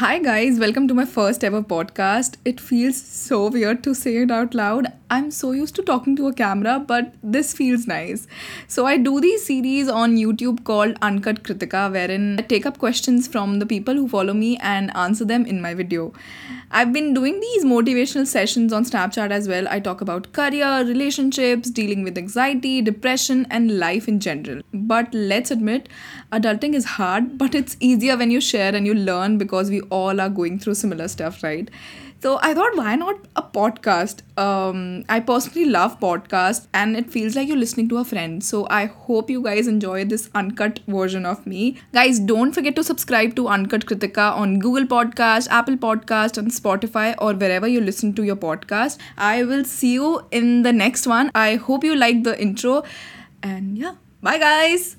Hi, guys, welcome to my first ever podcast. It feels so weird to say it out loud. I'm so used to talking to a camera, but this feels nice. So, I do these series on YouTube called Uncut Kritika, wherein I take up questions from the people who follow me and answer them in my video. I've been doing these motivational sessions on Snapchat as well. I talk about career, relationships, dealing with anxiety, depression, and life in general. But let's admit, adulting is hard, but it's easier when you share and you learn because we all are going through similar stuff, right? So I thought, why not a podcast? Um, I personally love podcasts, and it feels like you're listening to a friend. So I hope you guys enjoy this uncut version of me. Guys, don't forget to subscribe to Uncut Kritika on Google Podcast, Apple Podcast, and Spotify, or wherever you listen to your podcast. I will see you in the next one. I hope you like the intro, and yeah, bye guys.